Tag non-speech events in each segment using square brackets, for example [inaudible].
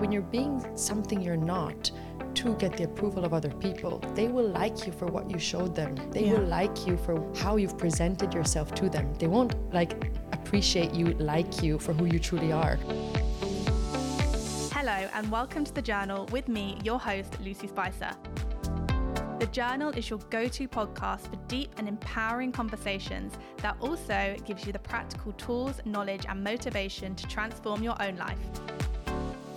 when you're being something you're not to get the approval of other people, they will like you for what you showed them. They Yeah. will like you for how you've presented yourself to them. They won't like appreciate you, like you for who you truly are. Hello, and welcome to The Journal with me, your host, Lucy Spicer. The Journal is your go to podcast for deep and empowering conversations that also gives you the practical tools, knowledge, and motivation to transform your own life.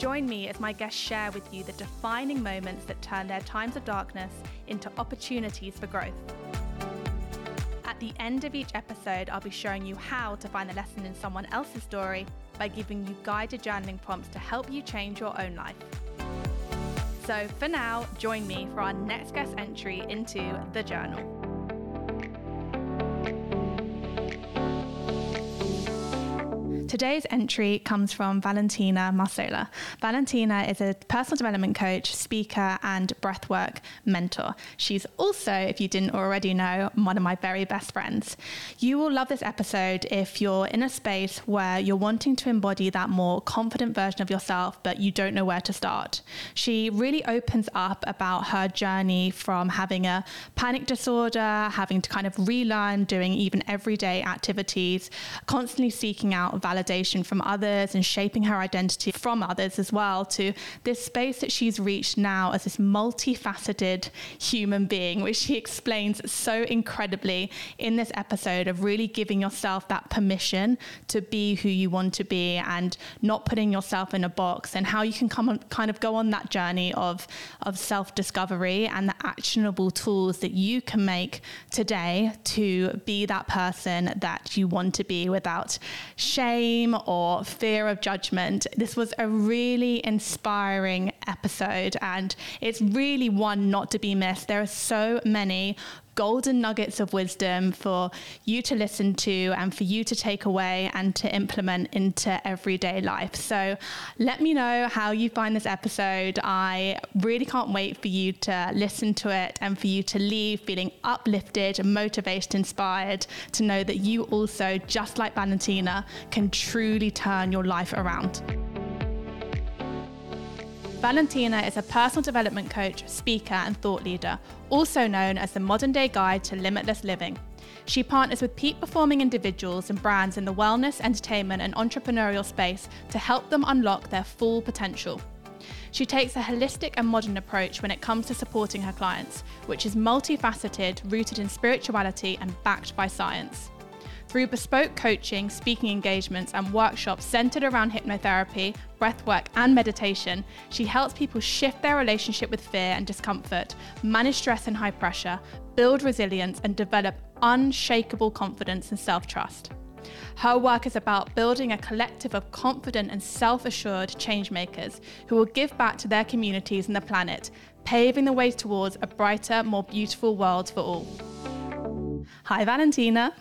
Join me as my guests share with you the defining moments that turn their times of darkness into opportunities for growth. At the end of each episode, I'll be showing you how to find the lesson in someone else's story by giving you guided journaling prompts to help you change your own life. So, for now, join me for our next guest entry into the journal. Today's entry comes from Valentina Marzola. Valentina is a personal development coach, speaker, and breathwork mentor. She's also, if you didn't already know, one of my very best friends. You will love this episode if you're in a space where you're wanting to embody that more confident version of yourself, but you don't know where to start. She really opens up about her journey from having a panic disorder, having to kind of relearn doing even everyday activities, constantly seeking out validation from others and shaping her identity from others as well, to this space that she's reached now as this multifaceted human being, which she explains so incredibly in this episode of really giving yourself that permission to be who you want to be and not putting yourself in a box and how you can come on, kind of go on that journey of, of self discovery and the actionable tools that you can make today to be that person that you want to be without shame or fear of judgment. This was a really inspiring episode and it's really one not to be missed. There are so many golden nuggets of wisdom for you to listen to and for you to take away and to implement into everyday life. So let me know how you find this episode. I really can't wait for you to listen to it and for you to leave feeling uplifted, motivated, inspired to know that you also, just like Valentina, can truly turn your life around. Valentina is a personal development coach, speaker, and thought leader, also known as the modern day guide to limitless living. She partners with peak performing individuals and brands in the wellness, entertainment, and entrepreneurial space to help them unlock their full potential. She takes a holistic and modern approach when it comes to supporting her clients, which is multifaceted, rooted in spirituality, and backed by science. Through bespoke coaching, speaking engagements, and workshops centered around hypnotherapy, breathwork, and meditation, she helps people shift their relationship with fear and discomfort, manage stress and high pressure, build resilience, and develop unshakable confidence and self trust. Her work is about building a collective of confident and self assured changemakers who will give back to their communities and the planet, paving the way towards a brighter, more beautiful world for all. Hi, Valentina.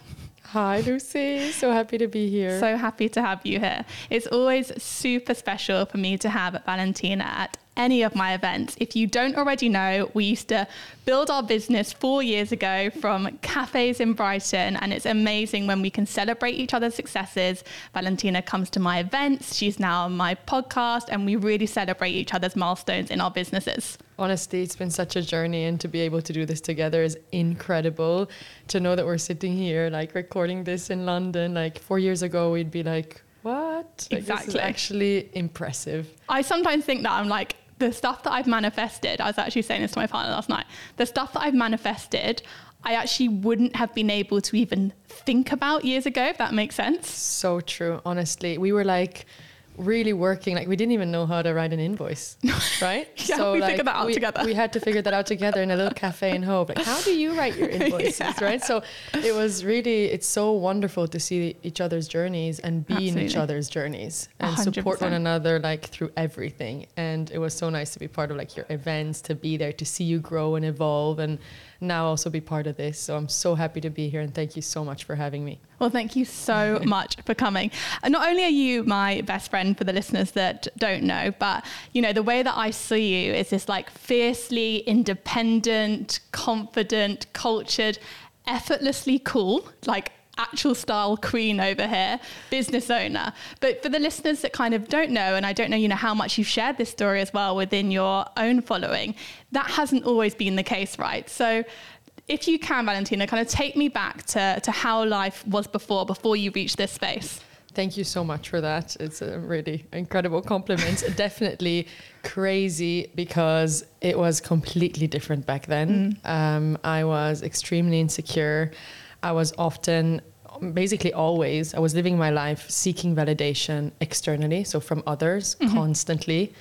Hi, Lucy. So happy to be here. So happy to have you here. It's always super special for me to have Valentina at any of my events. If you don't already know, we used to build our business four years ago from cafes in Brighton, and it's amazing when we can celebrate each other's successes. Valentina comes to my events, she's now on my podcast, and we really celebrate each other's milestones in our businesses. Honestly, it's been such a journey, and to be able to do this together is incredible. To know that we're sitting here, like recording this in London, like four years ago, we'd be like, what? Like, This Exactly. is actually impressive. I sometimes think that I'm like, the stuff that I've manifested, I was actually saying this to my partner last night, the stuff that I've manifested, I actually wouldn't have been able to even think about years ago, if that makes sense. So true. Honestly, we were like really working like we didn't even know how to write an invoice [laughs] right? Yeah, we like, figured that out we, together. we had to figure that out together in a little [laughs] cafe in Hove. Like how do you write your [laughs] invoices Yeah. right? So it was really it's so wonderful to see each other's journeys and be in each other's journeys and hundred support one another like through everything. And it was so nice to be part of like your events to be there to see you grow and evolve and now also be part of this. So i'm so happy to be here and thank you so much for having me Well, thank you so [laughs] much for coming. And not only are you my best friend for the listeners that don't know, but you know, the way that I see you is this like fiercely independent, confident, cultured, effortlessly cool, like actual style queen over here, business owner. But for the listeners that kind of don't know, and I don't know, you know, how much you've shared this story as well within your own following, that hasn't always been the case, right? So if you can, Valentina, kind of take me back to, to how life was before, before you reached this space. Thank you so much for that. It's a really incredible compliment. [laughs] Definitely crazy because it was completely different back then. Mm. Um, I was extremely insecure. I was often, basically always, I was living my life seeking validation externally, so from others mm-hmm. constantly.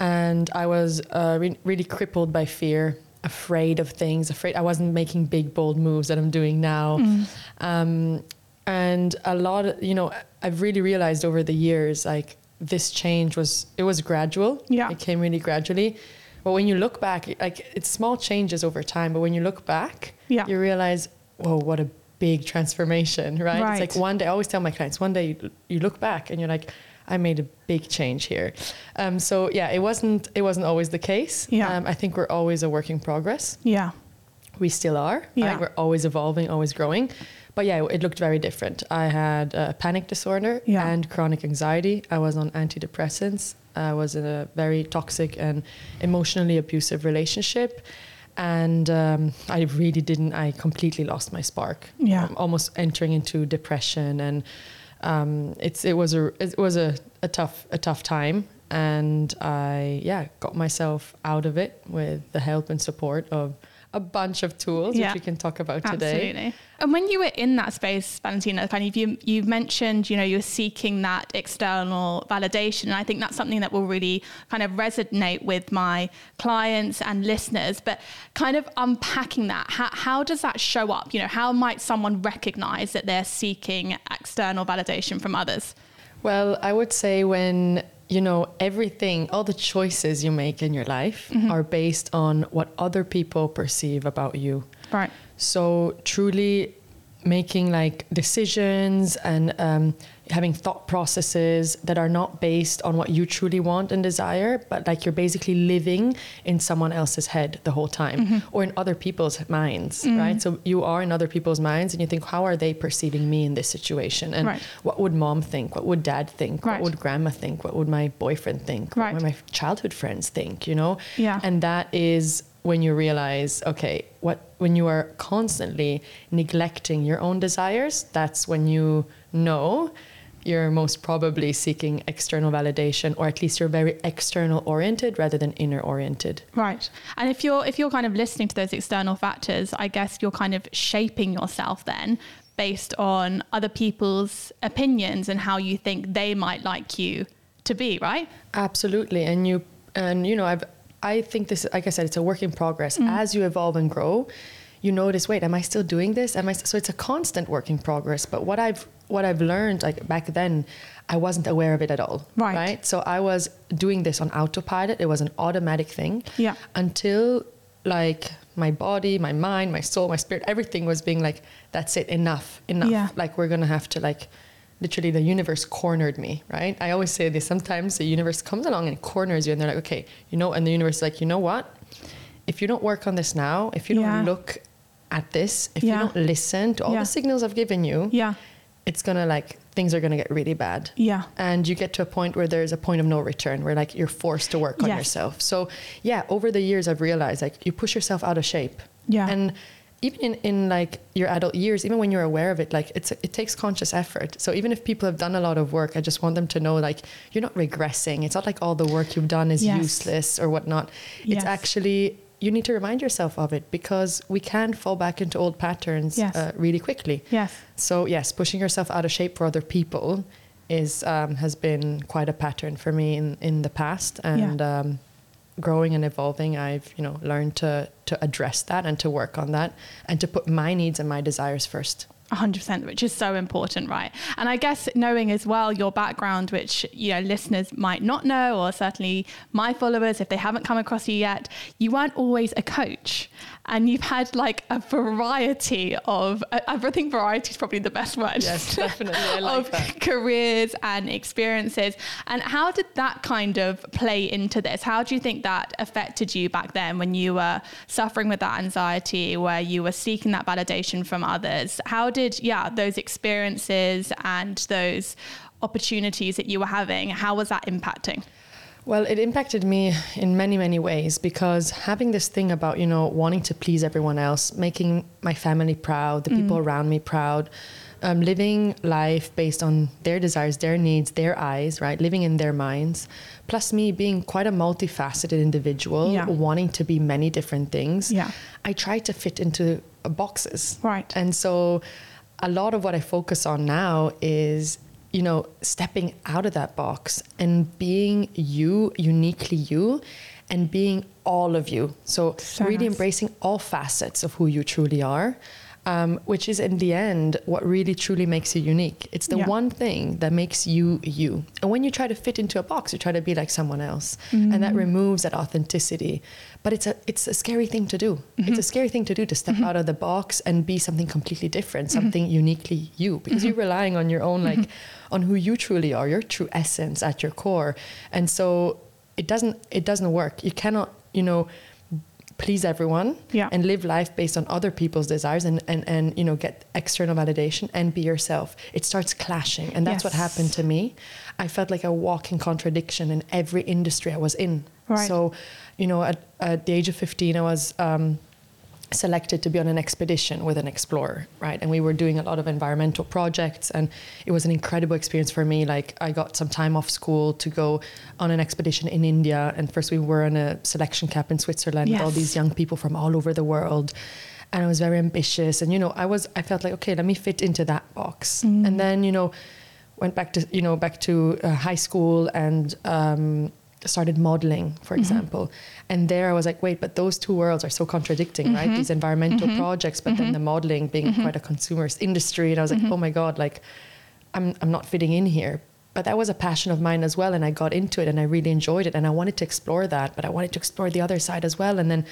And I was uh, re- really crippled by fear afraid of things, afraid I wasn't making big, bold moves that I'm doing now. Mm. Um, and a lot of, you know, I've really realized over the years, like this change was, it was gradual. Yeah. It came really gradually. But when you look back, like it's small changes over time. But when you look back, yeah. you realize, whoa, what a big transformation, right? right? It's like one day, I always tell my clients, one day you, you look back and you're like, I made a big change here. Um, so yeah, it wasn't it wasn't always the case. Yeah. Um, I think we're always a work in progress. Yeah. We still are. Yeah. We're always evolving, always growing. But yeah, it looked very different. I had a panic disorder yeah. and chronic anxiety. I was on antidepressants. I was in a very toxic and emotionally abusive relationship and um, I really didn't. I completely lost my spark. Yeah, um, almost entering into depression and um, it's it was a it was a, a tough a tough time, and I yeah got myself out of it with the help and support of a bunch of tools yeah. which we can talk about today. Absolutely. today. And when you were in that space, Valentina, kind of you you mentioned, you know, you're seeking that external validation. And I think that's something that will really kind of resonate with my clients and listeners. But kind of unpacking that, how, how does that show up? You know, how might someone recognize that they're seeking external validation from others? Well, I would say when you know, everything, all the choices you make in your life mm-hmm. are based on what other people perceive about you. Right. So, truly making like decisions and um, having thought processes that are not based on what you truly want and desire, but like you're basically living in someone else's head the whole time mm-hmm. or in other people's minds, mm-hmm. right? So you are in other people's minds and you think, how are they perceiving me in this situation? And right. what would mom think? What would dad think? Right. What would grandma think? What would my boyfriend think? Right. What would my childhood friends think? You know? Yeah. And that is when you realize, okay, what when you are constantly neglecting your own desires, that's when you know you're most probably seeking external validation or at least you're very external oriented rather than inner oriented. Right. And if you're if you're kind of listening to those external factors i guess you're kind of shaping yourself then based on other people's opinions and how you think they might like you to be right? Absolutely. And you and you know i've i think this like i said it's a work in progress. Mm. as you evolve and grow you notice wait am i still doing this? Am i so it's a constant work in progress. But what i've what i've learned like back then i wasn't aware of it at all right, right? so i was doing this on autopilot. It was an automatic thing. Yeah. Until like my body my mind my soul my spirit everything was being like that's it enough enough. Yeah. like we're gonna have to like literally the universe cornered me right i always say this sometimes the universe comes along and corners you and they're like okay you know and the universe is like you know what if you don't work on this now if you don't yeah. look at this, if yeah. you don't listen to all yeah. the signals I've given you, yeah. it's gonna like things are gonna get really bad. Yeah. And you get to a point where there's a point of no return where like you're forced to work on yes. yourself. So yeah, over the years I've realized like you push yourself out of shape. Yeah. And even in, in like your adult years, even when you're aware of it, like it's it takes conscious effort. So even if people have done a lot of work, I just want them to know like you're not regressing. It's not like all the work you've done is yes. useless or whatnot. Yes. It's actually you need to remind yourself of it because we can fall back into old patterns yes. uh, really quickly. Yes. So yes, pushing yourself out of shape for other people is um, has been quite a pattern for me in, in the past, and yeah. um, growing and evolving, I've you know learned to to address that and to work on that and to put my needs and my desires first. 100% which is so important right and i guess knowing as well your background which you know listeners might not know or certainly my followers if they haven't come across you yet you weren't always a coach and you've had like a variety of I think variety is probably the best word. Yes, definitely. I [laughs] like of that. careers and experiences. And how did that kind of play into this? How do you think that affected you back then when you were suffering with that anxiety, where you were seeking that validation from others? How did, yeah, those experiences and those opportunities that you were having, how was that impacting? Well, it impacted me in many, many ways because having this thing about, you know, wanting to please everyone else, making my family proud, the people around me proud, um, living life based on their desires, their needs, their eyes, right? Living in their minds. Plus, me being quite a multifaceted individual, Yeah. wanting to be many different things. Yeah. I tried to fit into uh, boxes. Right. And so, a lot of what I focus on now is, you know, stepping out of that box and being you, uniquely you, and being all of you. So, really embracing all facets of who you truly are. Um, which is in the end what really truly makes you unique. It's the Yeah. one thing that makes you you. And when you try to fit into a box, you try to be like someone else, and that mm-hmm. removes that authenticity. But it's a it's a scary thing to do. It's a mm-hmm. scary thing to do to step mm-hmm. out of the box and be something completely different, something uniquely you, because you're relying on your own like on who you truly are, your true essence at your core. And so it doesn't it doesn't work. You cannot you know please everyone Yeah. and live life based on other people's desires and, and, and you know get external validation and be yourself. It starts clashing. And that's what happened to me. I felt like a walking contradiction in every industry i was in. Right. so you know at, at the age of 15 i was um, selected to be on an expedition with an explorer right? And we were doing a lot of environmental projects and it was an incredible experience for me. Like i got some time off school to go on an expedition in india and first we were in a selection camp in switzerland with all these young people from all over the world and i was very ambitious and you know i was i felt like okay let me fit into that box. And then you know went back to you know back to uh, high school and um, started modeling for mm-hmm. example. And there i was like wait but those two worlds are so contradicting right? Mm-hmm. These environmental mm-hmm. projects but then the modeling being quite a consumerist industry. And i was like oh my god like I'm, I'm not fitting in here. But that was a passion of mine as well. And i got into it and i really enjoyed it. And i wanted to explore that but i wanted to explore the other side as well. And then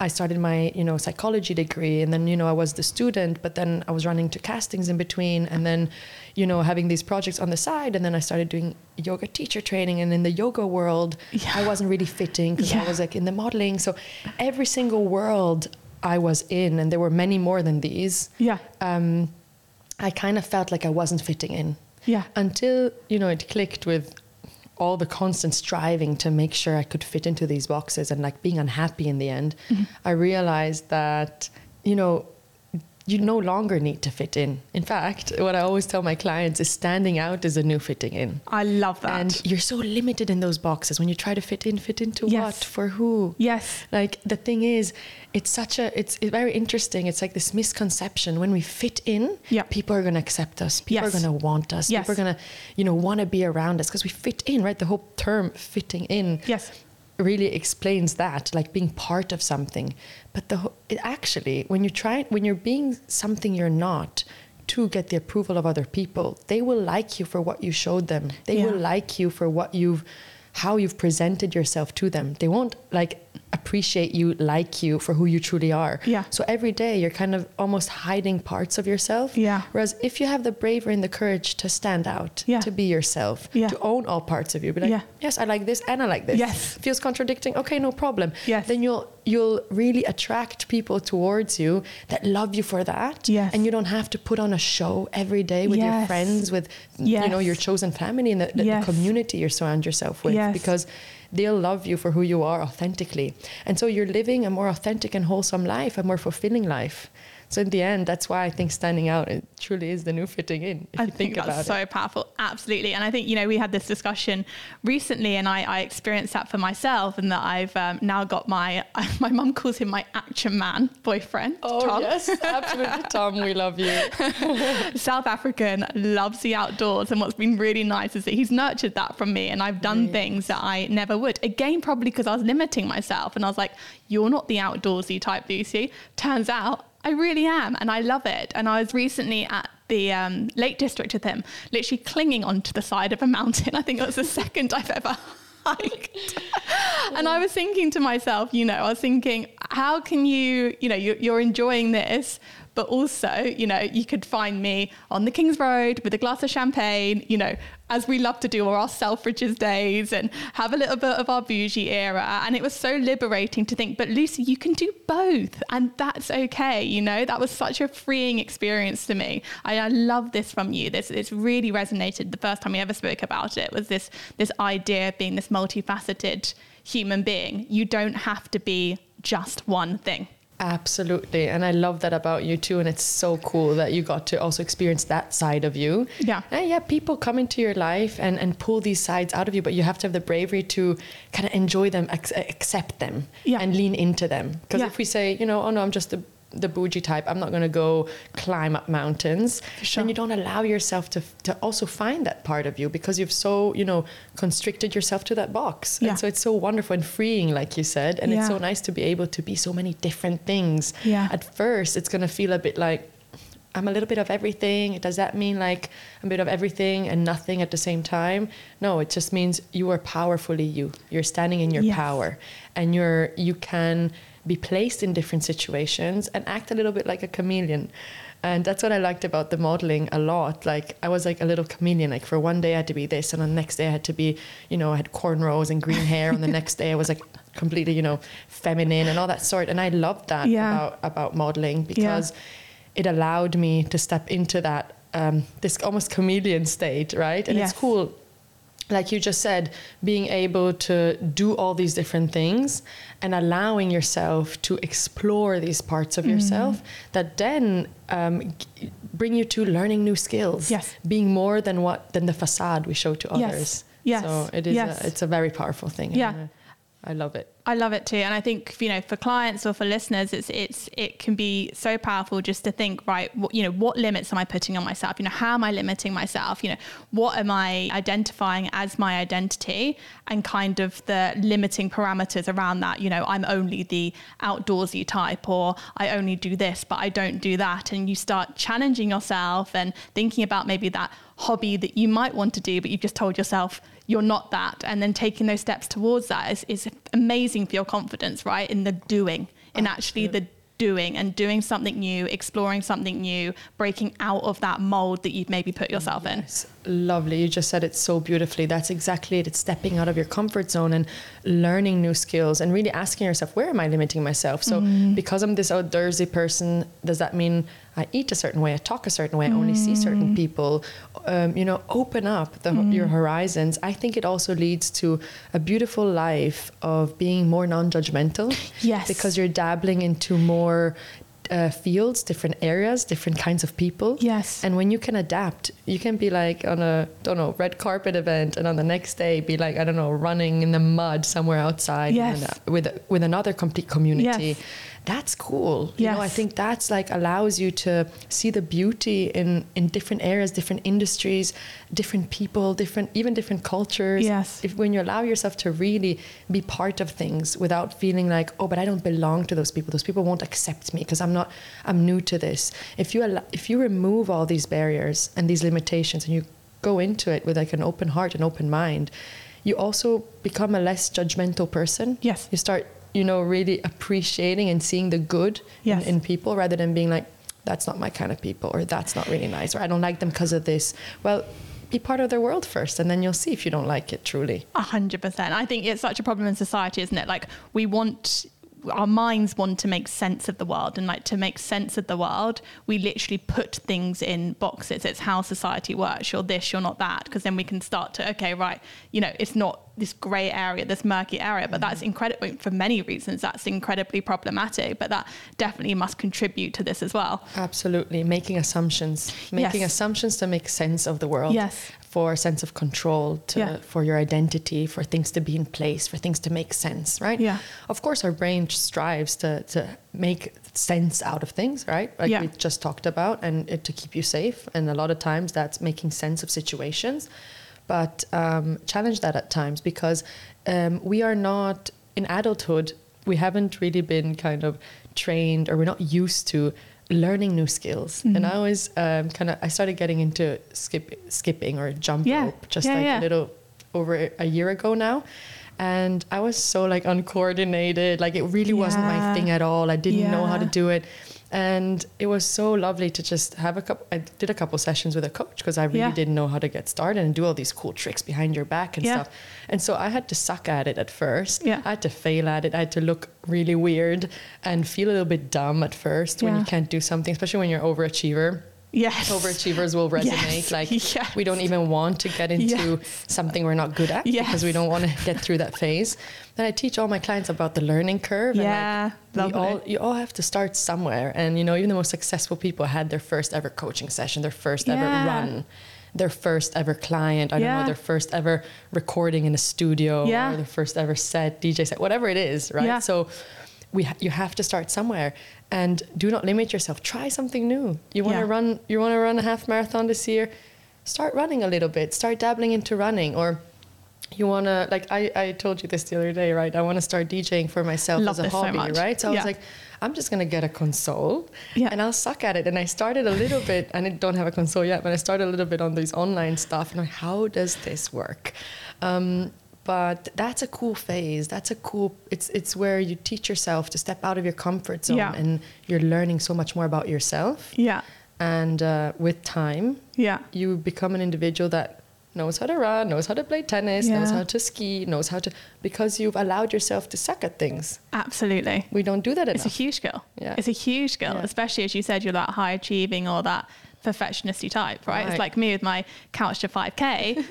I started my, you know, psychology degree, and then you know I was the student, but then I was running to castings in between, and then, you know, having these projects on the side, and then I started doing yoga teacher training, and in the yoga world, Yeah. I wasn't really fitting because Yeah. I was like in the modeling. So every single world I was in, and there were many more than these. Yeah. Um, I kind of felt like I wasn't fitting in Yeah. until you know it clicked with all the constant striving to make sure I could fit into these boxes and like being unhappy in the end, mm-hmm. I realized that you know you no longer need to fit in. In fact, what I always tell my clients is standing out is a new fitting in. I love that. And you're so limited in those boxes when you try to fit in, fit into Yes. what, for who? yes. Like the thing is, it's such a it's it's very interesting. It's like this misconception when we fit in, Yeah. people are gonna accept us. People Yes. are gonna want us. Yes. People are gonna, you know, want to be around us because we fit in, right? The whole term fitting in Yes. Really explains that, like being part of something. But the it actually, when you try, when you're being something you're not, to get the approval of other people, they will like you for what you showed them. They will like you for what you've, how you've presented yourself to them. They won't like appreciate you, like you for who you truly are. Yeah. So every day you're kind of almost hiding parts of yourself. Yeah. Whereas if you have the bravery and the courage to stand out, Yeah. to be yourself, Yeah. to own all parts of you, be like, Yeah. yes, I like this and I like this. Yes. Feels contradicting. Okay, no problem. Yes. Then you'll you'll really attract people towards you that love you for that. Yes. And you don't have to put on a show every day with your friends, with you know your chosen family and the, the, Yes. the community you surround yourself with, Yes. because they'll love you for who you are authentically. And so you're living a more authentic and wholesome life, a more fulfilling life. So in the end, that's why I think standing out it truly is the new fitting in. If I you think, think, about that's it. so powerful. Absolutely. And I think, you know, we had this discussion recently and I, I experienced that for myself and that I've um, now got my, [laughs] my mum calls him my action man boyfriend, Oh Tom. yes, absolutely, [laughs] Tom. We love you. [laughs] South African, loves the outdoors. And what's been really nice is that he's nurtured that from me. And I've done things that I never would. Again, probably because I was limiting myself. And I was like, you're not the outdoorsy type, Lucy. Turns out I really am. And I love it. And I was recently at the um, Lake District with him, literally clinging onto the side of a mountain. [laughs] I think it was the second I've ever [laughs] hiked. and I was thinking to myself, you know, I was thinking, how can you, you know, you're, you're enjoying this, but also, you know, you could find me on the King's Road with a glass of champagne, you know, as we love to do on our Selfridges days and have a little bit of our bougie era. And it was so liberating to think, but Lucy, you can do both and that's okay. You know, that was such a freeing experience to me. I, I love this from you. This, this really resonated the first time we ever spoke about it was this, this idea of being this multifaceted human being. You don't have to be just one thing. Absolutely. And I love that about you too. And it's so cool that you got to also experience that side of you. Yeah. And yeah, people come into your life and, and pull these sides out of you, but you have to have the bravery to kind of enjoy them, ac- accept them, Yeah. and lean into them. Because Yeah. if we say, you know, oh no, I'm just the the bougie type, I'm not going to go climb up mountains. sure. And you don't allow yourself to, to also find that part of you because you've so, you know, constricted yourself to that box. Yeah. And so it's so wonderful and freeing, like you said. And it's so nice to be able to be so many different things. Yeah. At first, it's going to feel a bit like I'm a little bit of everything. Does that mean like a bit of everything and nothing at the same time? No, it just means you are powerfully you. You're standing in your Yes. power and you're you can be placed in different situations and act a little bit like a chameleon. And that's what I liked about the modeling a lot. Like I was like a little chameleon. Like for one day I had to be this, and on the next day I had to be, you know, I had cornrows and green hair. On the next day I was like completely, you know, feminine and all that sort. And I loved that Yeah. about about modeling because it allowed me to step into that um, this almost chameleon state, right? And Yes. it's cool like you just said, being able to do all these different things and allowing yourself to explore these parts of yourself that then um, g- bring you to learning new skills. Yes. Being more than what than the facade we show to Yes. others. Yes. So it is. Yes. A, it's a very powerful thing. Yeah. uh, I love it. I love it too, and I think you know for clients or for listeners, it's it's it can be so powerful just to think right. What, you know, what limits am I putting on myself? You know, how am I limiting myself? You know, what am I identifying as my identity, and kind of the limiting parameters around that. You know, I'm only the outdoorsy type, or I only do this, but I don't do that, and you start challenging yourself and thinking about maybe that hobby that you might want to do, but you've just told yourself you're not that. And then taking those steps towards that is, is amazing for your confidence, right? In the doing, in actually the doing and doing something new, exploring something new, breaking out of that mold that you've maybe put yourself in. It's lovely. You just said it so beautifully. That's exactly it. It's stepping out of your comfort zone and learning new skills and really asking yourself, where am I limiting myself? So, mm-hmm. because I'm this outdoorsy person, does that mean I eat a certain way, I talk a certain way, I only see certain people? Um, you know, open up the, your horizons. I think it also leads to a beautiful life of being more non judgmental. Yes. Because you're dabbling into more. Uh, fields, different areas, different kinds of people. Yes. And when you can adapt, you can be like on a don't know red carpet event, and on the next day be like I don't know running in the mud somewhere outside Yes. uh, with with another complete community. Yes. That's cool. You know, I think that's like allows you to see the beauty in in different areas, different industries, different people, different even different cultures. Yes. If when you allow yourself to really be part of things without feeling like oh, but I don't belong to those people. Those people won't accept me because I'm not. I'm new to this. If you allow, if you remove all these barriers and these limitations and you go into it with like an open heart and open mind, you also become a less judgmental person. Yes. You start, you know, really appreciating and seeing the good Yes. in, in people rather than being like, that's not my kind of people or that's not really nice or I don't like them because of this. Well, be part of their world first and then you'll see if you don't like it truly. A hundred percent. I think it's such a problem in society, isn't it? Like we want our minds want to make sense of the world and like to make sense of the world we literally put things in boxes it's how society works you're this you're not that because then we can start to okay right you know it's not this gray area this murky area but that's mm-hmm. incredible for many reasons that's incredibly problematic but that definitely must contribute to this as well Absolutely. Making assumptions. Making Yes. assumptions to make sense of the world. Yes. For a sense of control, to Yeah. for your identity, for things to be in place, for things to make sense, right? Yeah. Of course our brain strives to to make sense out of things, right? Like Yeah. we just talked about and it, to keep you safe. And a lot of times that's making sense of situations. But um, challenge that at times because um, we are not in adulthood, we haven't really been kind of trained or we're not used to learning new skills. Mm-hmm. And I was um, kind of, I started getting into skip, skipping or jump Yeah. rope just Yeah, like yeah. a little over a year ago now. And I was so like uncoordinated, like it really wasn't my thing at all. I didn't know how to do it. And it was so lovely to just have a couple. I did a couple sessions with a coach because I really Yeah. didn't know how to get started and do all these cool tricks behind your back and Yeah. stuff. And so I had to suck at it at first. Yeah. I had to fail at it. I had to look really weird and feel a little bit dumb at first when you can't do something, especially when you're overachiever. Yes. Overachievers will resonate. Yes. Like Yes. we don't even want to get into something we're not good at because we don't want to get through that phase. Then I teach all my clients about the learning curve. Yeah, and like, all, you all have to start somewhere. And you know, even the most successful people had their first ever coaching session, their first ever run, their first ever client. I don't know, their first ever recording in a studio, Yeah. or their first ever set, DJ set, whatever it is, right? Yeah. So we ha- you have to start somewhere. And do not limit yourself. Try something new. You want to Yeah. run you want to run a half marathon this year? Start running a little bit. Start dabbling into running. Or you want to like I, I told you this the other day right? I want to start djing for myself Love as a this so hobby right? So i was like i'm just going to get a console Yeah. and i'll suck at it. And i started a little bit and i don't have a console yet but i started a little bit on these online stuff. And like how does this work? Um, but that's a cool phase that's a cool it's it's where you teach yourself to step out of your comfort zone Yeah. and you're learning so much more about yourself Yeah. and uh, with time Yeah. you become an individual that knows how to run knows how to play tennis knows how to ski knows how to because you've allowed yourself to suck at things Absolutely. we don't do that It's a huge skill. Yeah. It's a huge skill, Yeah. especially as you said, you're that high achieving or that perfectionisty type, right? It's like me with my couch to 5K.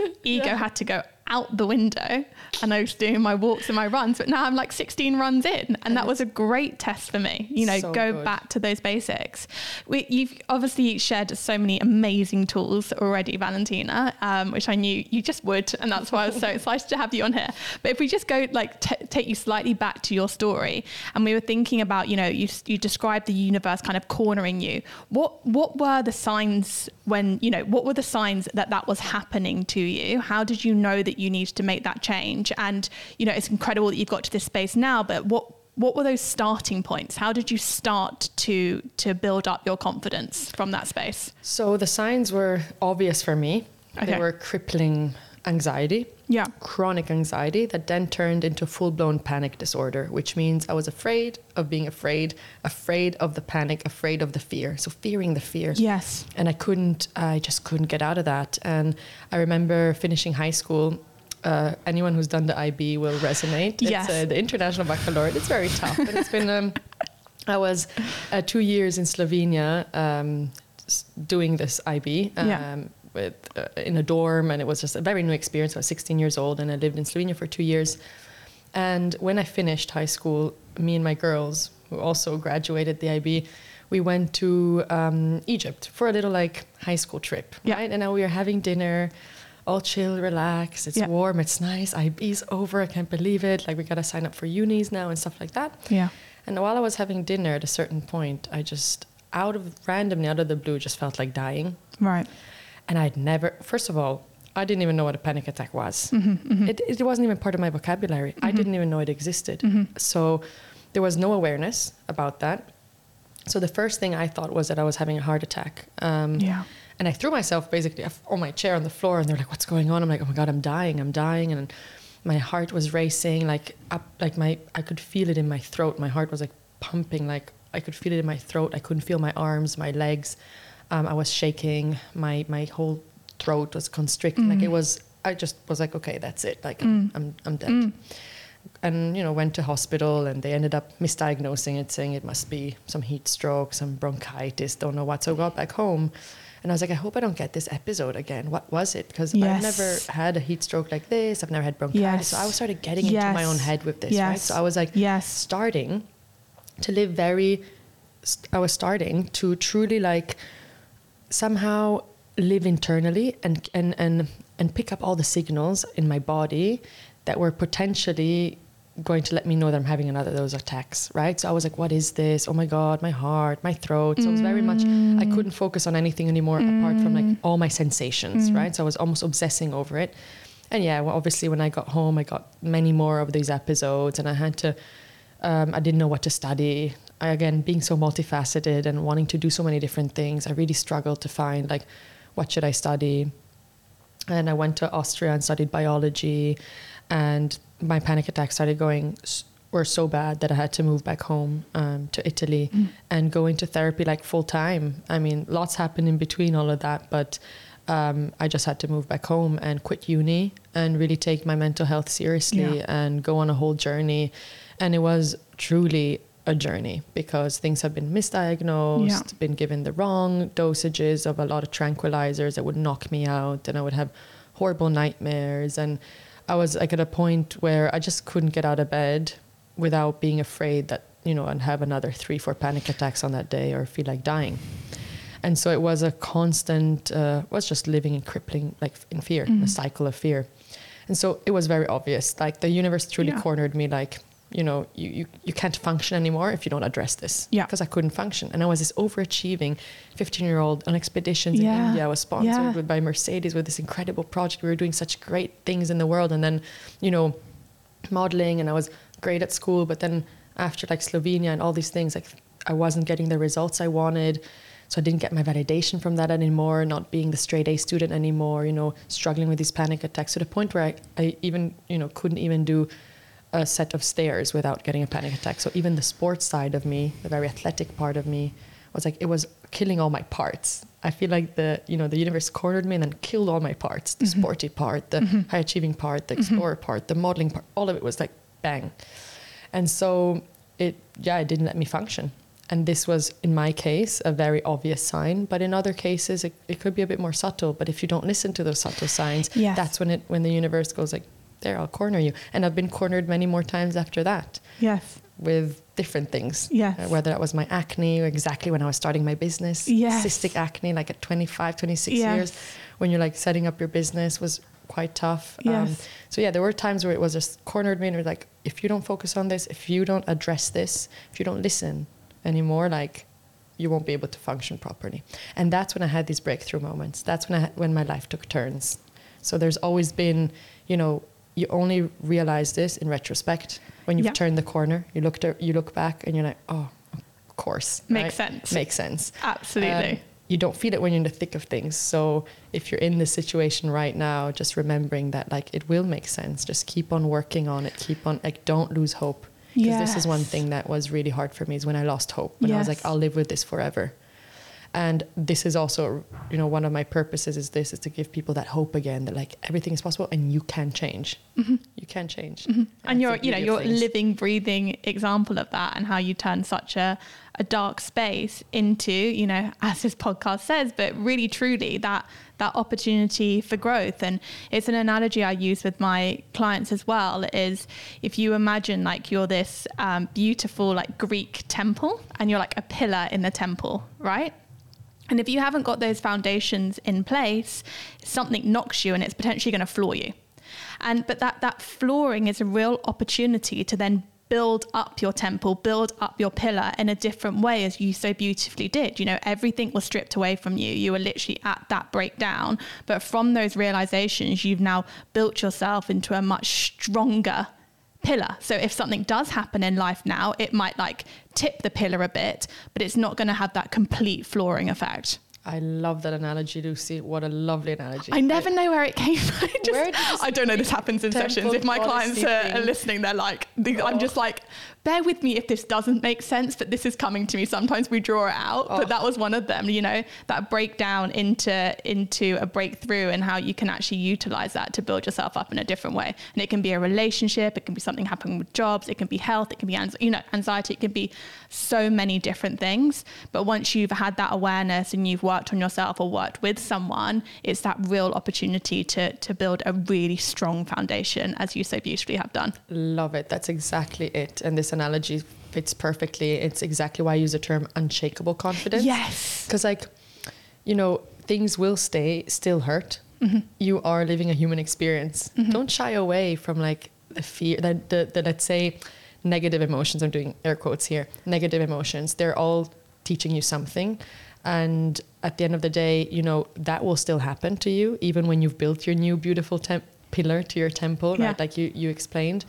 [laughs] Ego had to go out the window and I was doing my walks and my runs, but now I'm like 16 runs in. And that was a great test for me. You know, So go good. back to those basics. We, you've obviously shared so many amazing tools already, Valentina, um, which I knew you just would. And that's why I was so [laughs] excited to have you on here. But if we just go like t- take you slightly back to your story and we were thinking about, you know, you, you described the universe kind of cornering you. What, what were the signs when, you know, what were the signs that that was happening to you? How did you know that you needed to make that change? And, you know, it's incredible that you've got to this space now, but what, what were those starting points? How did you start to to build up your confidence from that space? so the signs were obvious for me Okay. they were crippling anxiety Yeah. chronic anxiety that then turned into full blown panic disorder, which means I was afraid of being afraid, afraid of the panic, afraid of the fear. So fearing the fear. Yes. And I couldn't, I just couldn't get out of that. And I remember finishing high school. Uh, anyone who's done the IB will resonate. Yes. It's uh, the International Baccalaureate. It's very tough. and it's been, um, [laughs] I was uh, two years in Slovenia um, doing this IB. Um, Yeah. With, uh, in a dorm, and it was just a very new experience. I was 16 years old, and I lived in Slovenia for two years. And when I finished high school, me and my girls, who also graduated the IB, we went to um, Egypt for a little like high school trip, Yeah. right? And now we are having dinner, all chill, relax. It's Yeah. warm, it's nice. IB's over. I can't believe it. Like we gotta sign up for unis now and stuff like that. Yeah. And while I was having dinner, at a certain point, I just out of randomly out of the blue just felt like dying. Right. And I'd never, first of all, I didn't even know what a panic attack was. Mm-hmm, It, it wasn't even part of my vocabulary. I didn't even know it existed. Mm-hmm. So there was no awareness about that. So the first thing I thought was that I was having a heart attack. Um, Yeah. And I threw myself basically on my chair on the floor, and they're like, "What's going on?" I'm like, "Oh my god, I'm dying! I'm dying!" And my heart was racing, like up, like my I could feel it in my throat. My heart was like pumping, like I could feel it in my throat. I couldn't feel my arms, my legs. Um, I was shaking. My my whole throat was constricted. Like it mm. was. I just was like, okay, that's it. Like I'm mm. I'm, I'm dead. Mm. And you know, went to hospital, and they ended up misdiagnosing it, saying it must be some heat stroke, some bronchitis, don't know what. So I got back home, and I was like, I hope I don't get this episode again. What was it? Because I've never had a heat stroke like this. I've never had bronchitis. So I Yes. started getting into my own head with this, right? So I was like, Yes. starting to live very. st- I was starting to truly like somehow live internally and and and and pick up all the signals in my body that were potentially going to let me know that I'm having another of those attacks, right? So I was like, what is this? Oh my God, my heart, my throat. So it was very much, I mm. couldn't focus on anything anymore apart from like mm. all my sensations, mm. right? So I was almost obsessing over it. And yeah, well, obviously when I got home, I got many more of these episodes and I had to, um, I didn't know what to study. I, again, being so multifaceted and wanting to do so many different things, I really struggled to find like, what should I study? And I went to Austria and studied biology, and my panic attacks started going were so bad that I had to move back home um, to Italy Mm. and go into therapy like full time. I mean, lots happened in between all of that, but um, I just had to move back home and quit uni and really take my mental health seriously Yeah. and go on a whole journey. And it was truly a journey because things have been misdiagnosed, Yeah. been given the wrong dosages of a lot of tranquilizers that would knock me out, and I would have horrible nightmares. And I was like at a point where I just couldn't get out of bed without being afraid that, you know, I'd have another three, four panic attacks on that day or feel like dying. And so it was a constant, uh, was just living in crippling, like in fear, Mm. a cycle of fear. And so it was very obvious. Like the universe truly Yeah. cornered me, like, you know, you, you, you can't function anymore if you don't address this. Yeah. Because I couldn't function. And I was this overachieving 15 year old on expeditions Yeah. in India. I was sponsored Yeah. with, by Mercedes with this incredible project. We were doing such great things in the world. And then, you know, modeling and I was great at school. But then after like Slovenia and all these things, like I wasn't getting the results I wanted. So I didn't get my validation from that anymore, not being the straight A student anymore, you know, struggling with these panic attacks to the point where I, I even, you know, couldn't even do a set of stairs without getting a panic attack. So even the sports side of me, the very athletic part of me, was like it was killing all my parts. I feel like the you know the universe cornered me and then killed all my parts. The mm-hmm. sporty part, the mm-hmm. high achieving part, the mm-hmm. explorer part, the modeling part. All of it was like bang. And so it yeah it didn't let me function. And this was in my case a very obvious sign, but in other cases it, it could be a bit more subtle. But if you don't listen to those subtle signs, Yes. that's when it when the universe goes like there I'll corner you. And I've been cornered many more times after that Yes. with different things. Yes. Uh, whether that was my acne or exactly when I was starting my business. Yes. Cystic acne, like at 25, 26 Yes. years, when you're like setting up your business was quite tough. Um, Yes. so yeah, there were times where it was just cornered me and it was like, if you don't focus on this, if you don't address this, if you don't listen anymore, like you won't be able to function properly. And that's when I had these breakthrough moments. That's when I, when my life took turns. So there's always been, you know, you only realize this in retrospect when you've Yeah. turned the corner. You looked, at, you look back, and you're like, oh, of course, Makes sense. Makes sense. Absolutely. Um, you don't feel it when you're in the thick of things. So if you're in this situation right now, just remembering that like it will make sense. Just keep on working on it. Keep on like don't lose hope. Because this is one thing that was really hard for me is when I lost hope. When I was like, I'll live with this forever. And this is also, you know, one of my purposes is this is to give people that hope again that like everything is possible and you can change. You can change. and that's you're you know you're things. living breathing example of that and how you turn such a, a dark space into you know as this podcast says but really truly that that opportunity for growth and it's an analogy i use with my clients as well is if you imagine like you're this um, beautiful like greek temple and you're like a pillar in the temple right and if you haven't got those foundations in place, something knocks you and it's potentially going to floor you. And but that that flooring is a real opportunity to then build up your temple, build up your pillar in a different way as you so beautifully did. You know, everything was stripped away from you. You were literally at that breakdown, but from those realizations you've now built yourself into a much stronger pillar. So if something does happen in life now, it might like tip the pillar a bit, but it's not going to have that complete flooring effect. I love that analogy, Lucy. What a lovely analogy. I never know where it came from. [laughs] I, just- I don't know. This happens in sessions. If my clients are, are listening, they're like, they, I'm Oh. just like, bear with me if this doesn't make sense, but this is coming to me. Sometimes we draw it out, Oh. but that was one of them. You know, that breakdown into into a breakthrough and how you can actually utilize that to build yourself up in a different way. And it can be a relationship, it can be something happening with jobs, it can be health, it can be you know anxiety, it can be so many different things. But once you've had that awareness and you've worked on yourself or worked with someone, it's that real opportunity to to build a really strong foundation, as you so beautifully have done. Love it. That's exactly it. And this analogy fits perfectly. It's exactly why I use the term unshakable confidence. Yes. Because, like, you know, things will stay, still hurt. Mm-hmm. You are living a human experience. Don't shy away from, like, the fear, that the, the, let's say, negative emotions. I'm doing air quotes here. Negative emotions. They're all teaching you something. And at the end of the day, you know, that will still happen to you, even when you've built your new beautiful temp- pillar to your temple, Yeah. right? Like you, you explained.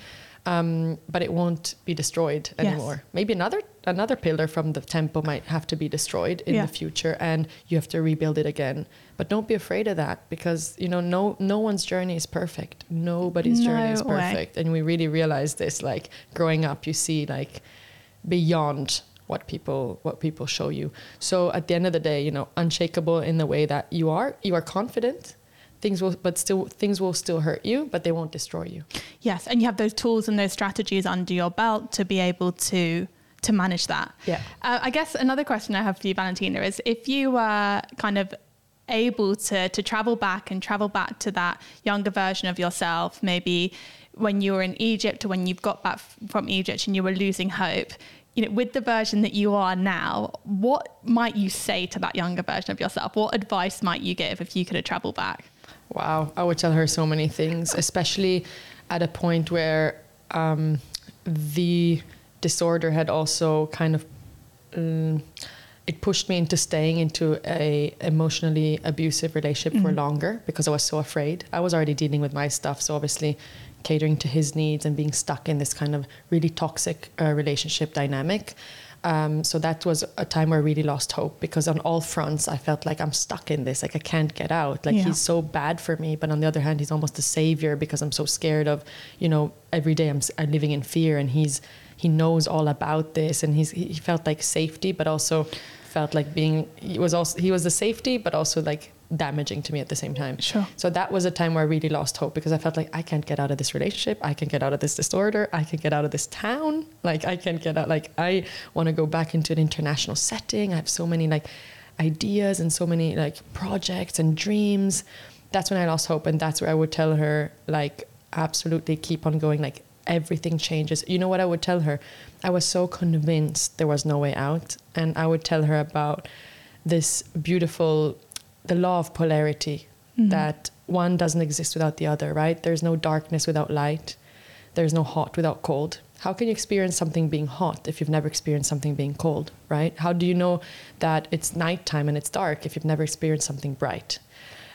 um, but it won't be destroyed Yes. anymore. Maybe another another pillar from the temple might have to be destroyed in Yeah. the future, and you have to rebuild it again. But don't be afraid of that because you know no no one's journey is perfect. Nobody's journey is No way. perfect, and we really realize this. Like growing up, you see like beyond what people what people show you. So at the end of the day, you know, unshakable in the way that you are. You are confident. Things will, but still, things will still hurt you, but they won't destroy you. Yes, and you have those tools and those strategies under your belt to be able to to manage that. Yeah. Uh, I guess another question I have for you, Valentina, is if you were kind of able to to travel back and travel back to that younger version of yourself, maybe when you were in Egypt or when you've got back from Egypt and you were losing hope. You know, with the version that you are now, what might you say to that younger version of yourself? What advice might you give if you could have traveled back? Wow, I would tell her so many things, [laughs] especially at a point where um, the disorder had also kind of um, it pushed me into staying into a emotionally abusive relationship for longer because I was so afraid. I was already dealing with my stuff, so obviously catering to his needs and being stuck in this kind of really toxic uh, relationship dynamic. Um, so that was a time where I really lost hope because on all fronts I felt like I'm stuck in this, like I can't get out. Like Yeah. he's so bad for me, but on the other hand, he's almost a savior because I'm so scared of, you know, every day I'm, I'm living in fear, and he's he knows all about this, and he's he felt like safety, but also felt like being he was also he was the safety, but also like damaging to me at the same time. Sure. So that was a time where I really lost hope because I felt like I can't get out of this relationship. I can't get out of this disorder. I can't get out of this town. Like I can't get out. Like I want to go back into an international setting. I have so many like ideas and so many like projects and dreams. That's when I lost hope, and that's where I would tell her like absolutely keep on going. Like everything changes. You know what I would tell her? I was so convinced there was no way out, and I would tell her about this beautiful the law of polarity that one doesn't exist without the other right? There's no darkness without light. There's no hot without cold. How can you experience something being hot if you've never experienced something being cold right? How do you know that it's nighttime and it's dark if you've never experienced something bright?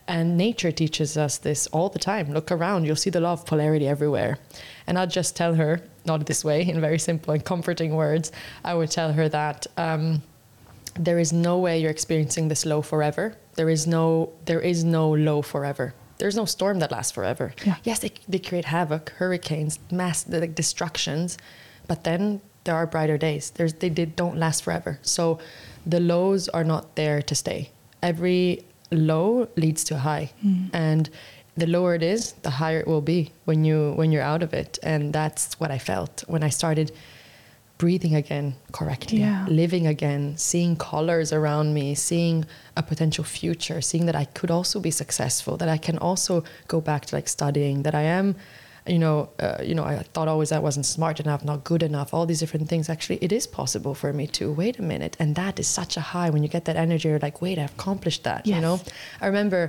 And nature teaches us this all the time. Look around, you'll see the law of polarity everywhere. And I'd just tell her, not this way, in very simple and comforting words, I would tell her that um, there is no way you're experiencing this low forever. There is no, there is no low forever. There's no storm that lasts forever. Yeah. Yes, they, they create havoc, hurricanes, mass like destructions, but then there are brighter days. There's, they, they don't last forever. So the lows are not there to stay. Every low leads to a high, mm. and the lower it is, the higher it will be when you when you're out of it. And that's what I felt when I started breathing again correctly, Yeah. living again, seeing colors around me, seeing a potential future, seeing that I could also be successful, that I can also go back to like studying, that I am, you know, uh, you know, I thought always I wasn't smart enough, not good enough, all these different things. Actually, it is possible for me to. Wait a minute, and that is such a high when you get that energy. You're like, wait, I've accomplished that. You know, I remember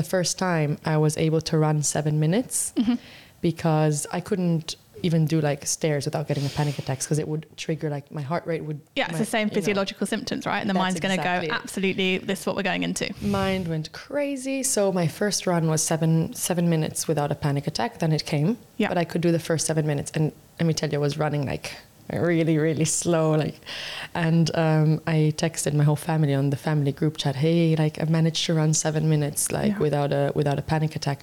the first time I was able to run seven minutes Mm-hmm. because I couldn't even do like stairs without getting a panic attack because it would trigger like my heart rate would. Yeah, it's my- the same you know. physiological symptoms, right? And the That's mind's going to exactly go, absolutely, this is what we're going into. Mind went crazy. So my first run was seven seven minutes without a panic attack. Then it came, Yeah. but I could do the first seven minutes, and let me tell you, I was running like really really slow, like, and um, I texted my whole family on the family group chat, hey, like I managed to run seven minutes like Yeah. without a without a panic attack,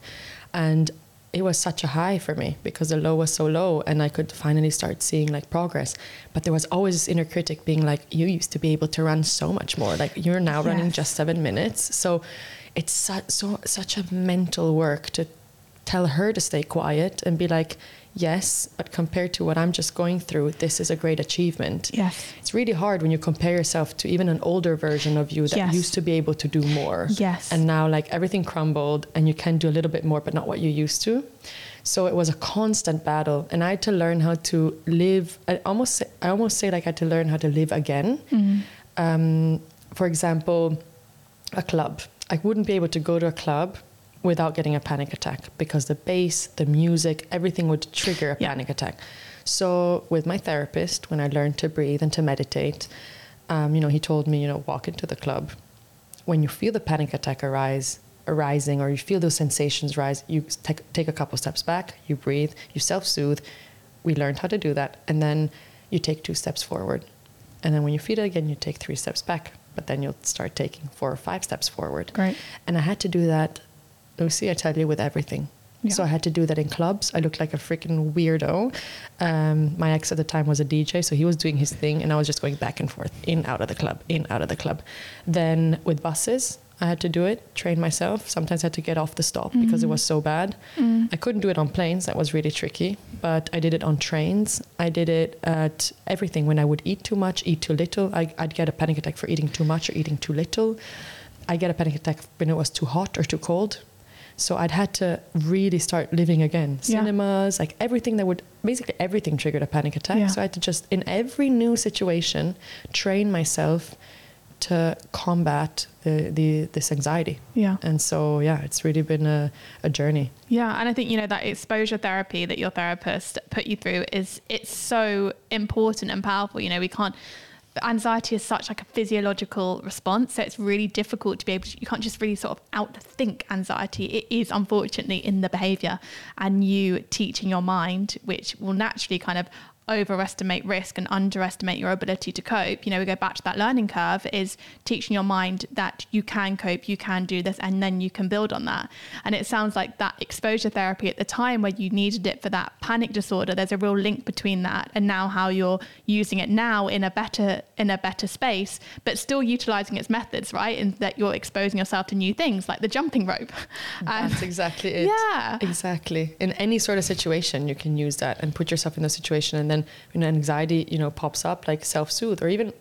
and it was such a high for me because the low was so low and I could finally start seeing like progress. But there was always this inner critic being like, you used to be able to run so much more. Like you're now running just seven minutes. So it's such, so, such a mental work to tell her to stay quiet and be like, yes, but compared to what I'm just going through, this is a great achievement. Yes. It's really hard when you compare yourself to even an older version of you that Yes. used to be able to do more. Yes. And now like everything crumbled and you can do a little bit more but not what you used to. So it was a constant battle and I had to learn how to live I almost say, I almost say like I had to learn how to live again. Um, for example, a club. I wouldn't be able to go to a club without getting a panic attack because the bass, the music, everything would trigger a Yeah. panic attack. So with my therapist, when I learned to breathe and to meditate, um, you know, he told me, you know, walk into the club. When you feel the panic attack arise, arising, or you feel those sensations rise, you take, take a couple steps back, you breathe, you self-soothe, we learned how to do that. And then you take two steps forward. And then when you feel it again, you take three steps back. But then you'll start taking four or five steps forward. Great. And I had to do that, Lucy, I tell you, with everything. Yeah. So I had to do that in clubs. I looked like a freaking weirdo. Um, my ex at the time was a DJ, so he was doing his thing, and I was just going back and forth, in, out of the club, in, out of the club. Then with buses, I had to do it, train myself. Sometimes I had to get off the stop because it was so bad. Mm. I couldn't do it on planes, that was really tricky, but I did it on trains. I did it at everything. When I would eat too much, eat too little, I, I'd get a panic attack for eating too much or eating too little. I get a panic attack when it was too hot or too cold. So I'd had to really start living again. Yeah. Cinemas, like everything that would basically everything triggered a panic attack. Yeah. So I had to just in every new situation train myself to combat the, the this anxiety. Yeah. And so yeah, it's really been a, a journey. Yeah, and I think you know that exposure therapy that your therapist put you through is it's so important and powerful. You know, we can't anxiety is such like a physiological response, so it's really difficult to be able to you can't just really sort of outthink anxiety. It is unfortunately in the behavior and you teaching your mind, which will naturally kind of overestimate risk and underestimate your ability to cope. You know, we go back to that learning curve is teaching your mind that you can cope, you can do this, and then you can build on that. And it sounds like that exposure therapy at the time where you needed it for that panic disorder, there's a real link between that and now how you're using it now in a better in a better space, but still utilizing its methods, right? And that you're exposing yourself to new things like the jumping rope. [laughs] Um, That's exactly it. yeah. Exactly. In any sort of situation, you can use that and put yourself in the situation. And then when anxiety, you know, pops up, like self-soothe, or even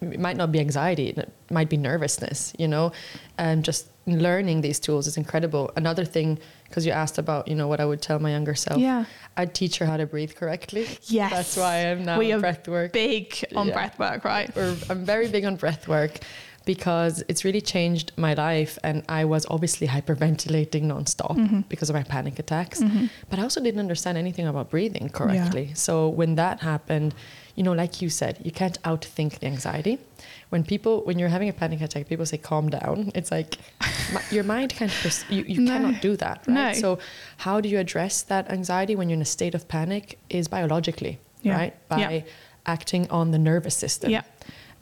it might not be anxiety, it might be nervousness. You know, and just learning these tools is incredible. Another thing, because you asked about, you know, what I would tell my younger self. Yeah. I'd teach her how to breathe correctly. Yes. That's why I'm now we are breath work. big on Yeah. breath work, right? We're, I'm very big on breath work because it's really changed my life. And I was obviously [laughs] hyperventilating nonstop Mm-hmm. because of my panic attacks. But I also didn't understand anything about breathing correctly. So when that happened, you know, like you said, you can't outthink the anxiety. When people, when you're having a panic attack, people say calm down. It's like my, [laughs] your mind can't, pers- you, you No. cannot do that, right? No. So how do you address that anxiety when you're in a state of panic is biologically, Yeah. right? By Yeah. acting on the nervous system. Yeah.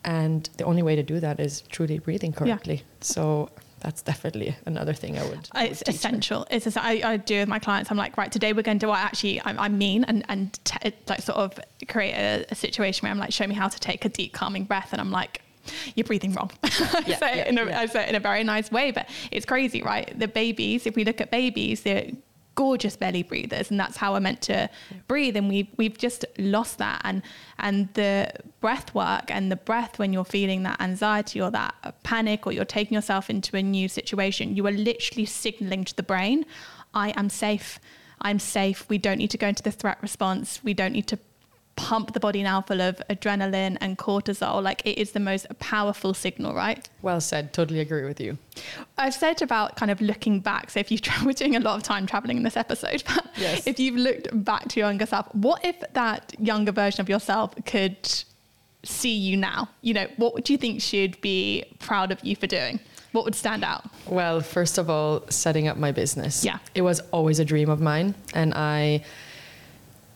And the only way to do that is truly breathing correctly. Yeah. So that's definitely another thing I would. I would It's essential. It's I, I do with my clients. I'm like, right, today we're going to do what actually I, I mean, and and t- like sort of create a, a situation where I'm like, show me how to take a deep calming breath, and I'm like, you're breathing wrong. [laughs] I, Yeah, say yeah, in a, yeah. I say it in a very nice way, but it's crazy, right? The babies, if we look at babies, they're gorgeous belly breathers, and that's how we're meant to breathe. And we we've just lost that, and and the breath work and the breath when you're feeling that anxiety or that panic, or you're taking yourself into a new situation, you are literally signaling to the brain, I am safe. I'm safe. We don't need to go into the threat response. We don't need to pump the body now full of adrenaline and cortisol. Like it is the most powerful signal, right? Well said. Totally agree with you. I've said about kind of looking back. So if you [laughs] tra- we're doing a lot of time traveling in this episode, but Yes. if you've looked back to your younger self, what if that younger version of yourself could see you now? You know, what would you think she'd be proud of you for doing? What would stand out? Well, first of all, setting up my business. Yeah. It was always a dream of mine. And I,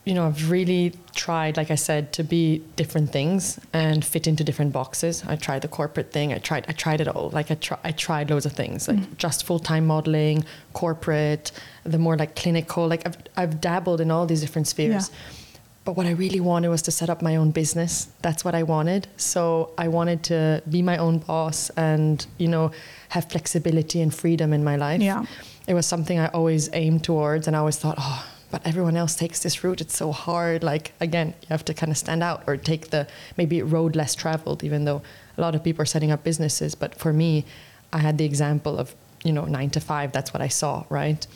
you know, I've really tried, like I said, to be different things and fit into different boxes. I tried the corporate thing. I tried, I tried it all. Like I, try, I tried loads of things, like mm. just full time modeling, corporate, the more like clinical. Like I've, I've dabbled in all these different spheres. Yeah. But what I really wanted was to set up my own business. That's what I wanted. So I wanted to be my own boss and, you know, have flexibility and freedom in my life. Yeah. It was something I always aimed towards and I always thought, oh, but everyone else takes this route. It's so hard. Like again, you have to kind of stand out or take the maybe road less traveled, even though a lot of people are setting up businesses. But for me, I had the example of, you know, nine to five. That's what I saw, right?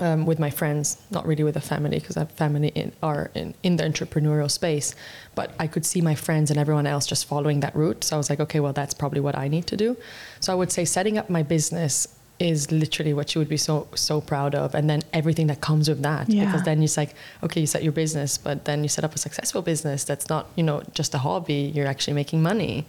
um, with my friends, not really with the family because I have family in, are in, in the entrepreneurial space. But I could see my friends and everyone else just following that route. So I was like, okay, well, that's probably what I need to do. So I would say setting up my business is literally what you would be so so proud of. And then everything that comes with that Yeah. because then it's like okay you set your business but then you set up a successful business that's not you know just a hobby. You're actually making money.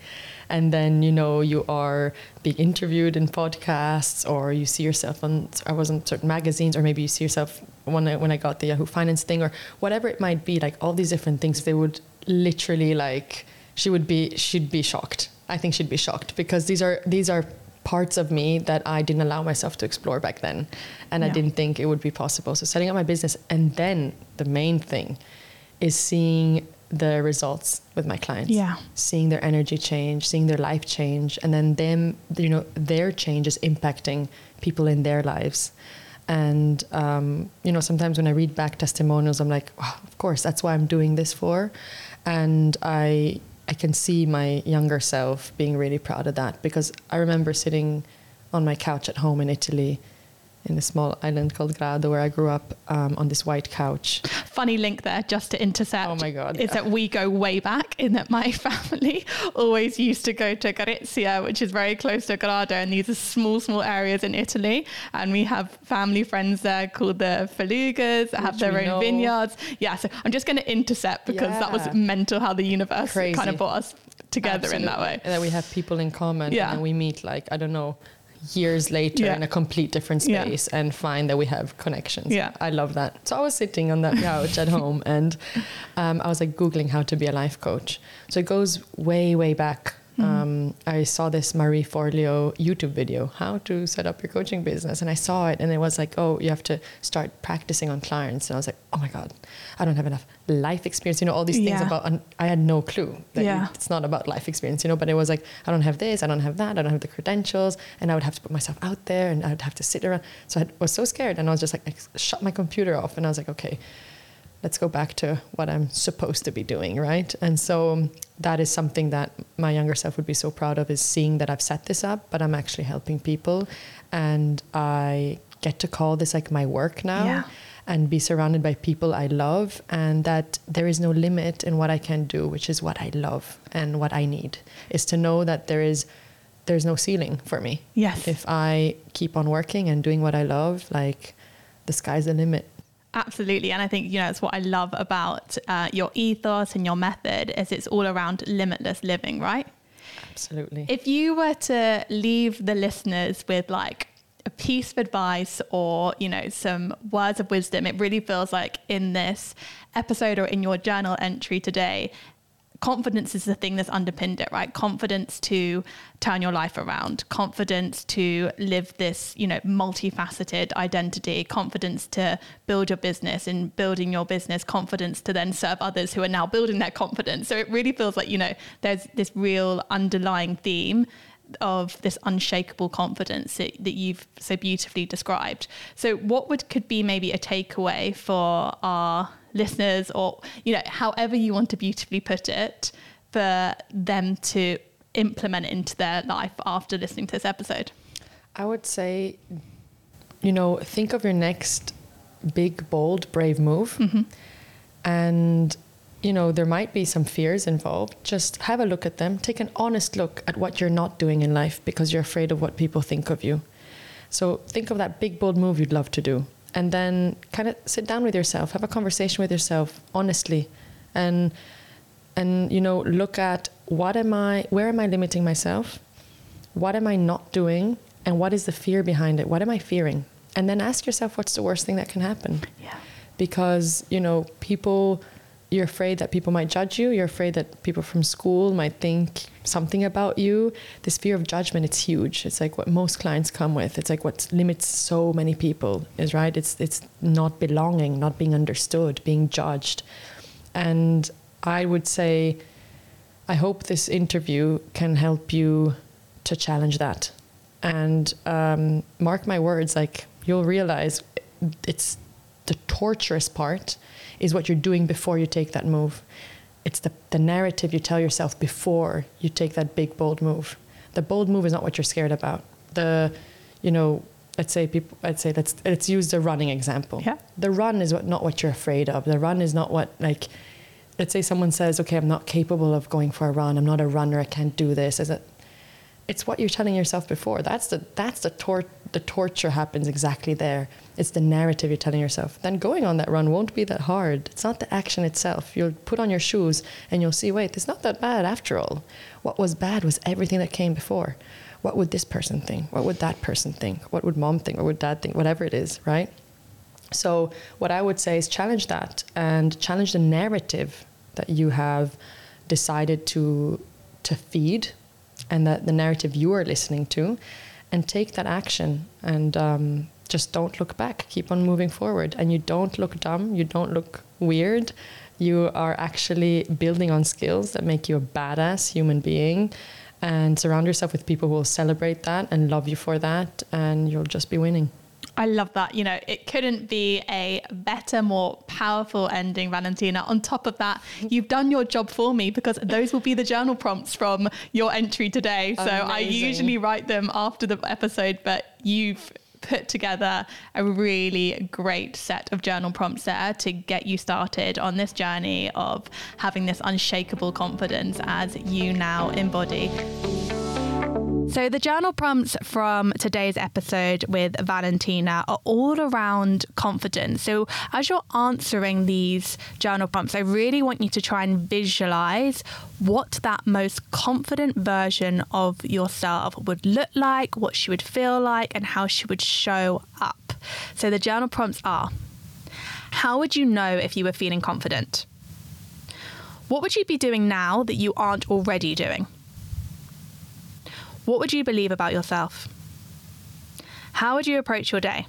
And then you know you are being interviewed in podcasts or you see yourself on I was on certain magazines or maybe you see yourself when I, when I got the Yahoo Finance thing or whatever it might be like all these different things they would literally like she would be she'd be shocked. I think she'd be shocked because these are these are parts of me that I didn't allow myself to explore back then. And I didn't think it would be possible. So setting up my business and then the main thing is seeing the results with my clients. Yeah. seeing their energy change seeing their life change and then them you know their change is impacting people in their lives. And um, you know sometimes when i read back testimonials i'm like wow, of course that's why i'm doing this for. And i i can see my younger self being really proud of that because i remember sitting on my couch at home in italy in a small island called Grado, where I grew up, um, on this white couch. Funny link there, just to intercept. Oh my God, Is yeah. that we go way back in that my [laughs] family always used to go to Gorizia, which is very close to Grado, and these are small, small areas in Italy. And we have family friends there called the Fellugas that have their own know. vineyards. Yeah, so I'm just going to intercept because that was mental how the universe Crazy. kind of brought us together in that way. And that we have people in common. Yeah. And we meet like, I don't know, years later Yeah. in a complete different Yeah. space and find that we have connections. Yeah. I love that. So I was sitting on that couch at home and um, I was like Googling how to be a life coach. So it goes way, way back. Um, I saw this Marie Forleo YouTube video, how to set up your coaching business. And I saw it and it was like, oh, you have to start practicing on clients. And I was like, oh my God, I don't have enough life experience. You know, all these things Yeah. about, and I had no clue that you- Yeah. it's not about life experience, you know, but it was like, I don't have this, I don't have that, I don't have the credentials, and I would have to put myself out there and I would have to sit around. So I was so scared and I was just like, I shut my computer off and I was like, okay, let's go back to what I'm supposed to be doing, right? And so that is something that my younger self would be so proud of is seeing that I've set this up, but I'm actually helping people and I get to call this like my work now Yeah. and be surrounded by people I love, and that there is no limit in what I can do, which is what I love and what I need, is to know that there is there's no ceiling for me. Yes. If I keep on working and doing what I love, like the sky's the limit. Absolutely, and I think you know it's what I love about uh, your ethos and your method is it's all around limitless living, right? Absolutely. If you were to leave the listeners with like a piece of advice or you know some words of wisdom, it really feels like in this episode or in your journal entry today. Confidence is the thing that's underpinned it, right? Confidence to turn your life around, confidence to live this, you know, multifaceted identity, confidence to build your business and building your business, confidence to then serve others who are now building their confidence. So it really feels like, you know, there's this real underlying theme of this unshakable confidence that, that you've so beautifully described. So what would could be maybe a takeaway for our listeners or you know however you want to beautifully put it for them to implement into their life after listening to this episode? I would say, you know, think of your next big, bold, brave move. Mm-hmm. And, you know, there might be some fears involved. Just have a look at them. Take an honest look at what you're not doing in life because you're afraid of what people think of you. So think of that big, bold move you'd love to do. And then kind of sit down with yourself, have a conversation with yourself honestly. And, and you know, look at what am I, where am I limiting myself? what am I not doing and what is the fear behind it? What am I fearing? And then ask yourself what's the worst thing that can happen? Yeah. Because, you know, people you're afraid that people might judge you, you're afraid that people from school might think something about you. This fear of judgment, it's huge. It's like what most clients come with. It's like what limits so many people is right. It's it's not belonging, not being understood, being judged. And I would say I hope this interview can help you to challenge that. And um, mark my words, like you'll realize it's the torturous part is what you're doing before you take that move. It's the, the narrative you tell yourself before you take that big, bold move. The bold move is not what you're scared about. The, you know, let's say people, I'd say let's let's use the running example. Yeah. The run is what not what you're afraid of. The run is not what like let's say someone says, okay, I'm not capable of going for a run. I'm not a runner. I can't do this. Is it? It's what you're telling yourself before. That's the that's the tor- the torture happens exactly there. It's the narrative you're telling yourself. Then going on that run won't be that hard. It's not the action itself. You'll put on your shoes and you'll see, wait, it's not that bad after all. What was bad was everything that came before. What would this person think? What would that person think? What would mom think? What would dad think? Whatever it is, right? So, what I would say is challenge that and challenge the narrative that you have decided to, to feed and that the narrative you are listening to and take that action and um, just don't look back. Keep on moving forward. And you don't look dumb, you don't look weird. You are actually building on skills that make you a badass human being. And surround yourself with people who will celebrate that and love you for that, and you'll just be winning. I love that. You know, it couldn't be a better, more powerful ending, Valentina. On top of that, you've done your job for me because those will be the journal prompts from your entry today. So Amazing. I usually write them after the episode, but you've put together a really great set of journal prompts there to get you started on this journey of having this unshakable confidence as you now embody. So, the journal prompts from today's episode with Valentina are all around confidence. So, as you're answering these journal prompts, I really want you to try and visualize what that most confident version of yourself would look like, what she would feel like, and how she would show up. So, the journal prompts are How would you know if you were feeling confident? What would you be doing now that you aren't already doing? What would you believe about yourself? How would you approach your day?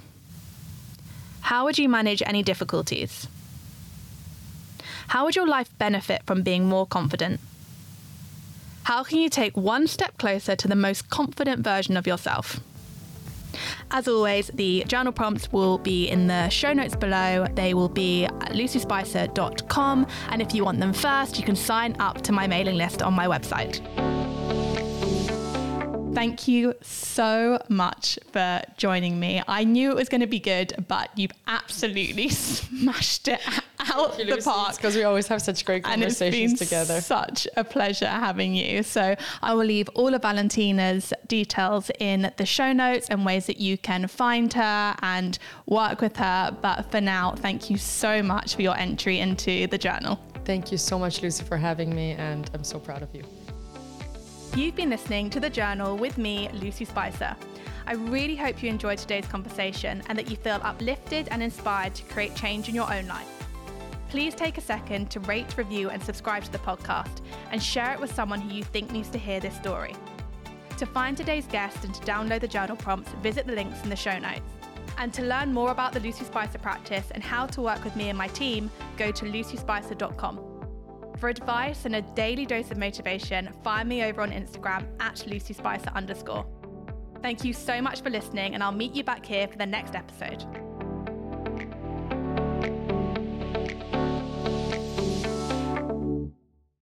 How would you manage any difficulties? How would your life benefit from being more confident? How can you take one step closer to the most confident version of yourself? As always, the journal prompts will be in the show notes below. They will be at lucyspicer.com. And if you want them first, you can sign up to my mailing list on my website. Thank you so much for joining me. I knew it was going to be good, but you've absolutely [laughs] smashed it out you, the Lucy. park. Because we always have such great conversations together. Such a pleasure having you. So I will leave all of Valentina's details in the show notes and ways that you can find her and work with her. But for now, thank you so much for your entry into the journal. Thank you so much, Lucy, for having me, and I'm so proud of you. You've been listening to The Journal with me, Lucy Spicer. I really hope you enjoyed today's conversation and that you feel uplifted and inspired to create change in your own life. Please take a second to rate, review, and subscribe to the podcast and share it with someone who you think needs to hear this story. To find today's guest and to download the journal prompts, visit the links in the show notes. And to learn more about the Lucy Spicer practice and how to work with me and my team, go to lucyspicer.com. For advice and a daily dose of motivation, find me over on Instagram at Lucy Spicer underscore. Thank you so much for listening, and I'll meet you back here for the next episode.